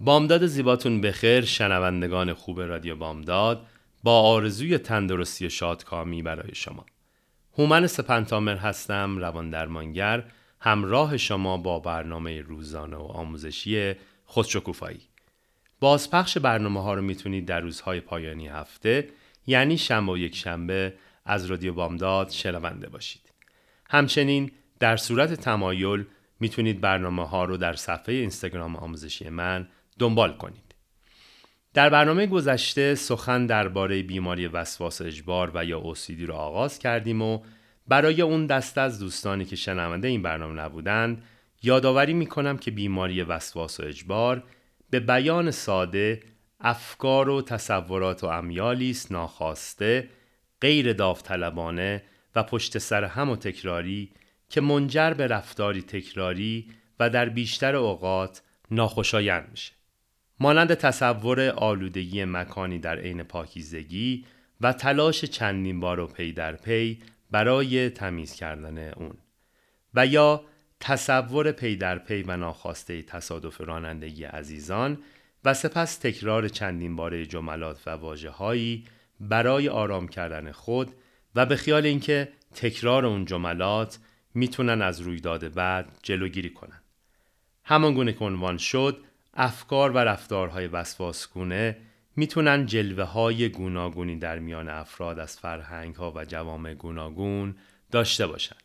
بامداد زیباتون بخیر شنوندگان خوب رادیو بامداد. با آرزوی تندرستی و شادکامی برای شما. هومن سپنتامر هستم روان درمانگر. همراه شما با برنامه روزانه و آموزشی خودشکوفایی. بازپخش برنامه ها رو می‌تونید در روزهای پایانی هفته یعنی شنبه و یک شنبه از رادیو بامداد شنونده باشید. همچنین در صورت تمایل می‌تونید برنامه ها رو در صفحه اینستاگرام آموزشی من دنبال کنید. در برنامه گذشته سخن درباره بیماری وسواس اجبار و یا OCD رو آغاز کردیم و برای اون دسته از دوستانی که شنونده این برنامه نبودند یادآوری می‌کنم که بیماری وسواس و اجبار به بیان ساده افکار و تصورات و امیالی است ناخواسته غیر داوطلبانه و پشت سر هم و تکراری که منجر به رفتاری تکراری و در بیشتر اوقات ناخوشایند میشه. مانند تصور آلودگی مکانی در عین پاکیزگی و تلاش چندین بار و پی در پی برای تمیز کردن اون و یا تصور پی در پی و ناخواسته تصادف رانندگی عزیزان و سپس تکرار چندین باره جملات و واژه‌هایی برای آرام کردن خود و به خیال اینکه تکرار اون جملات می‌تونن از رویداد بعد جلوگیری کنن. همان گونه که عنوان شد افکار و رفتارهای وسواسگونه می‌تونن جلوه های گوناگونی در میان افراد از فرهنگ ها و جوامع گوناگون داشته باشند.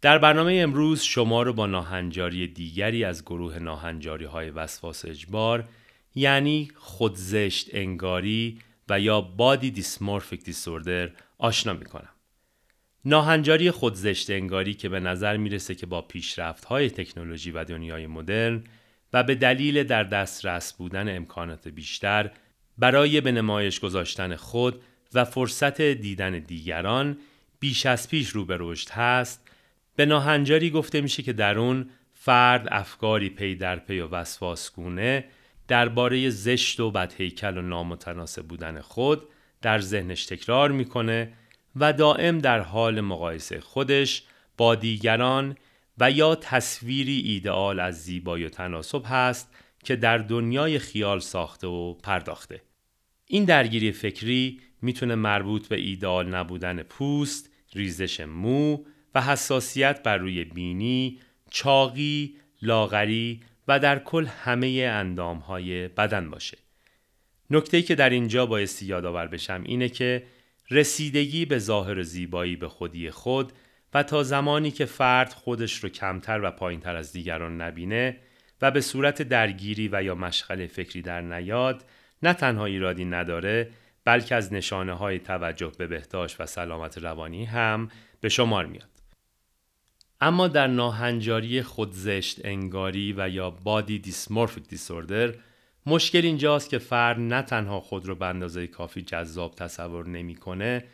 در برنامه امروز شما رو با ناهنجاری دیگری از گروه ناهنجاری های وسواس اجبار یعنی خودزشت انگاری و یا بادی دیسمورفیک دیسوردر آشنا می‌کنم. ناهنجاری خودزشت انگاری که به نظر می‌رسه که با پیشرفت های تکنولوژی و دنیای مدرن و به دلیل در دسترس بودن امکانات بیشتر برای به نمایش گذاشتن خود و فرصت دیدن دیگران بیش از پیش رو به رشد هست به ناهنجاری گفته میشه که در اون فرد افکاری پی در پی و وسواسگونه درباره زشت و بدهیکل و نامتناسب بودن خود در ذهنش تکرار می‌کنه و دائم در حال مقایسه خودش با دیگران و یا تصویری ایدئال از زیبایی و تناسب هست که در دنیای خیال ساخته و پرداخته. این درگیری فکری می‌تونه مربوط به ایدئال نبودن پوست، ریزش مو و حساسیت بر روی بینی، چاقی، لاغری و در کل همه اندامهای بدن باشه. نکته که در اینجا بایستی یادآور بشم اینه که رسیدگی به ظاهر زیبایی به خودی خود و تا زمانی که فرد خودش رو کمتر و پایینتر از دیگران نبینه و به صورت درگیری و یا مشغله فکری در نیاد نه تنها ایرادی نداره بلکه از نشانه های توجه به بهداشت و سلامت روانی هم به شمار میاد. اما در ناهنجاری خودزشت انگاری و یا بادی دیسمورفیک دیسوردر مشکل اینجاست که فرد نه تنها خود رو به اندازه کافی جذاب تصور نمی‌کنه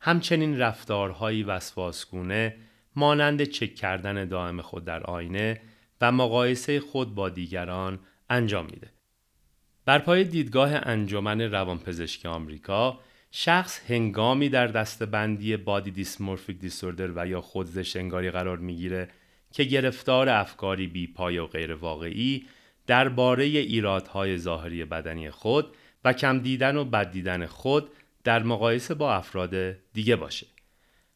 همچنین رفتارهایی وسواسگونه مانند چک کردن دائم خود در آینه و مقایسه خود با دیگران انجام میده. بر پای دیدگاه انجمن روانپزشکی آمریکا شخص هنگامی در دستبندی بادی دیسمورفیک دیسوردر و یا خودزشت انگاری قرار می‌گیره که گرفتار افکاری بی پای و غیر واقعی درباره ایرادهای ظاهری بدنی خود و کم دیدن و بد دیدن خود در مقایسه با افراد دیگه باشه.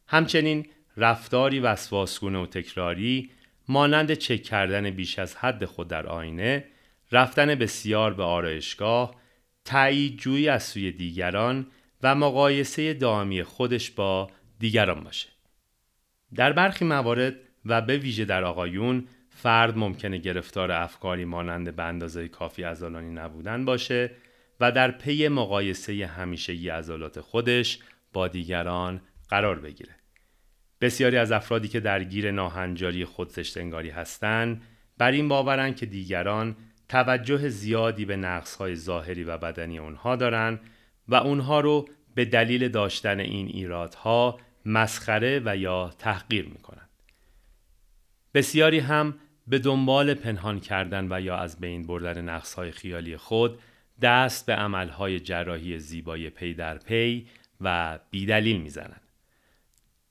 همچنین رفتاری وسواسگونه و تکراری مانند چک کردن بیش از حد خود در آینه، رفتن بسیار به آرایشگاه، تایید جویی از سوی دیگران و مقایسه دائمی خودش با دیگران باشه. در برخی موارد و به ویژه در آقایون فرد ممکنه گرفتار افکاری مانند به اندازه کافی ازالانی نبودن باشه و در پی مقایسه همیشگی عضلات خودش با دیگران قرار بگیره. بسیاری از افرادی که درگیر ناهنجاری خودزشت انگاری هستند بر این باورن که دیگران توجه زیادی به نقصهای ظاهری و بدنی اونها دارن و اونها رو به دلیل داشتن این ایرادها مسخره و یا تحقیر می‌کنن. بسیاری هم به دنبال پنهان کردن و یا از بین بردن نقصهای خیالی خود دست به عملهای جراحی زیبایی پی در پی و بیدلیل می‌زنند.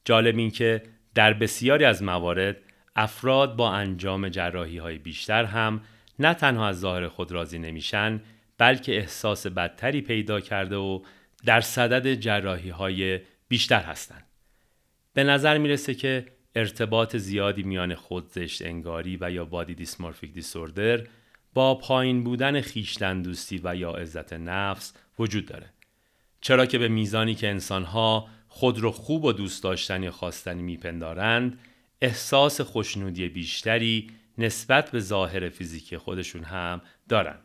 جالب این که در بسیاری از موارد افراد با انجام جراحی های بیشتر هم نه تنها از ظاهر خود راضی نمیشن بلکه احساس بدتری پیدا کرده و در صدد جراحی های بیشتر هستند. به نظر می‌رسه که ارتباط زیادی میان خودزشت انگاری و یا بادی دیسمورفیک دیسوردر با پایین بودن خیشتن دوستی و یا عزت نفس وجود داره. چرا که به میزانی که انسانها خود رو خوب و دوست داشتن یا خواستنی میپندارند احساس خوشنودی بیشتری نسبت به ظاهر فیزیکی خودشون هم دارند.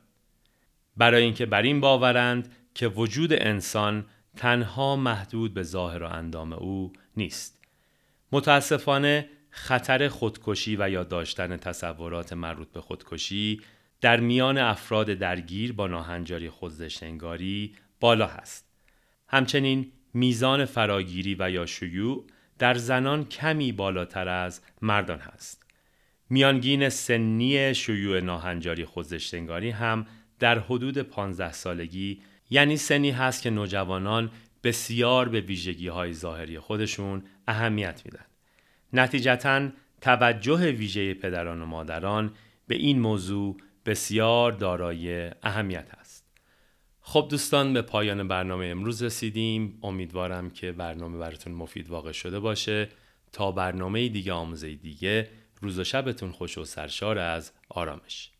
برای اینکه بر این باورند که وجود انسان تنها محدود به ظاهر و اندام او نیست. متاسفانه خطر خودکشی و یا داشتن تصورات مربوط به خودکشی در میان افراد درگیر با ناهنجاری خودزشت انگاری بالا هست. همچنین میزان فراگیری و یا شیوع در زنان کمی بالاتر از مردان هست. میانگین سنی شیوع ناهنجاری خودزشتنگاری هم در حدود 15 سالگی یعنی سنی هست که نوجوانان بسیار به ویژگی های ظاهری خودشون اهمیت میدن. نتیجتا توجه ویژه پدران و مادران به این موضوع بسیار دارای اهمیت است. خب دوستان به پایان برنامه امروز رسیدیم امیدوارم که برنامه براتون مفید واقع شده باشه تا برنامه دیگه آموزه دیگه روز و شبتون خوش و سرشار از آرامش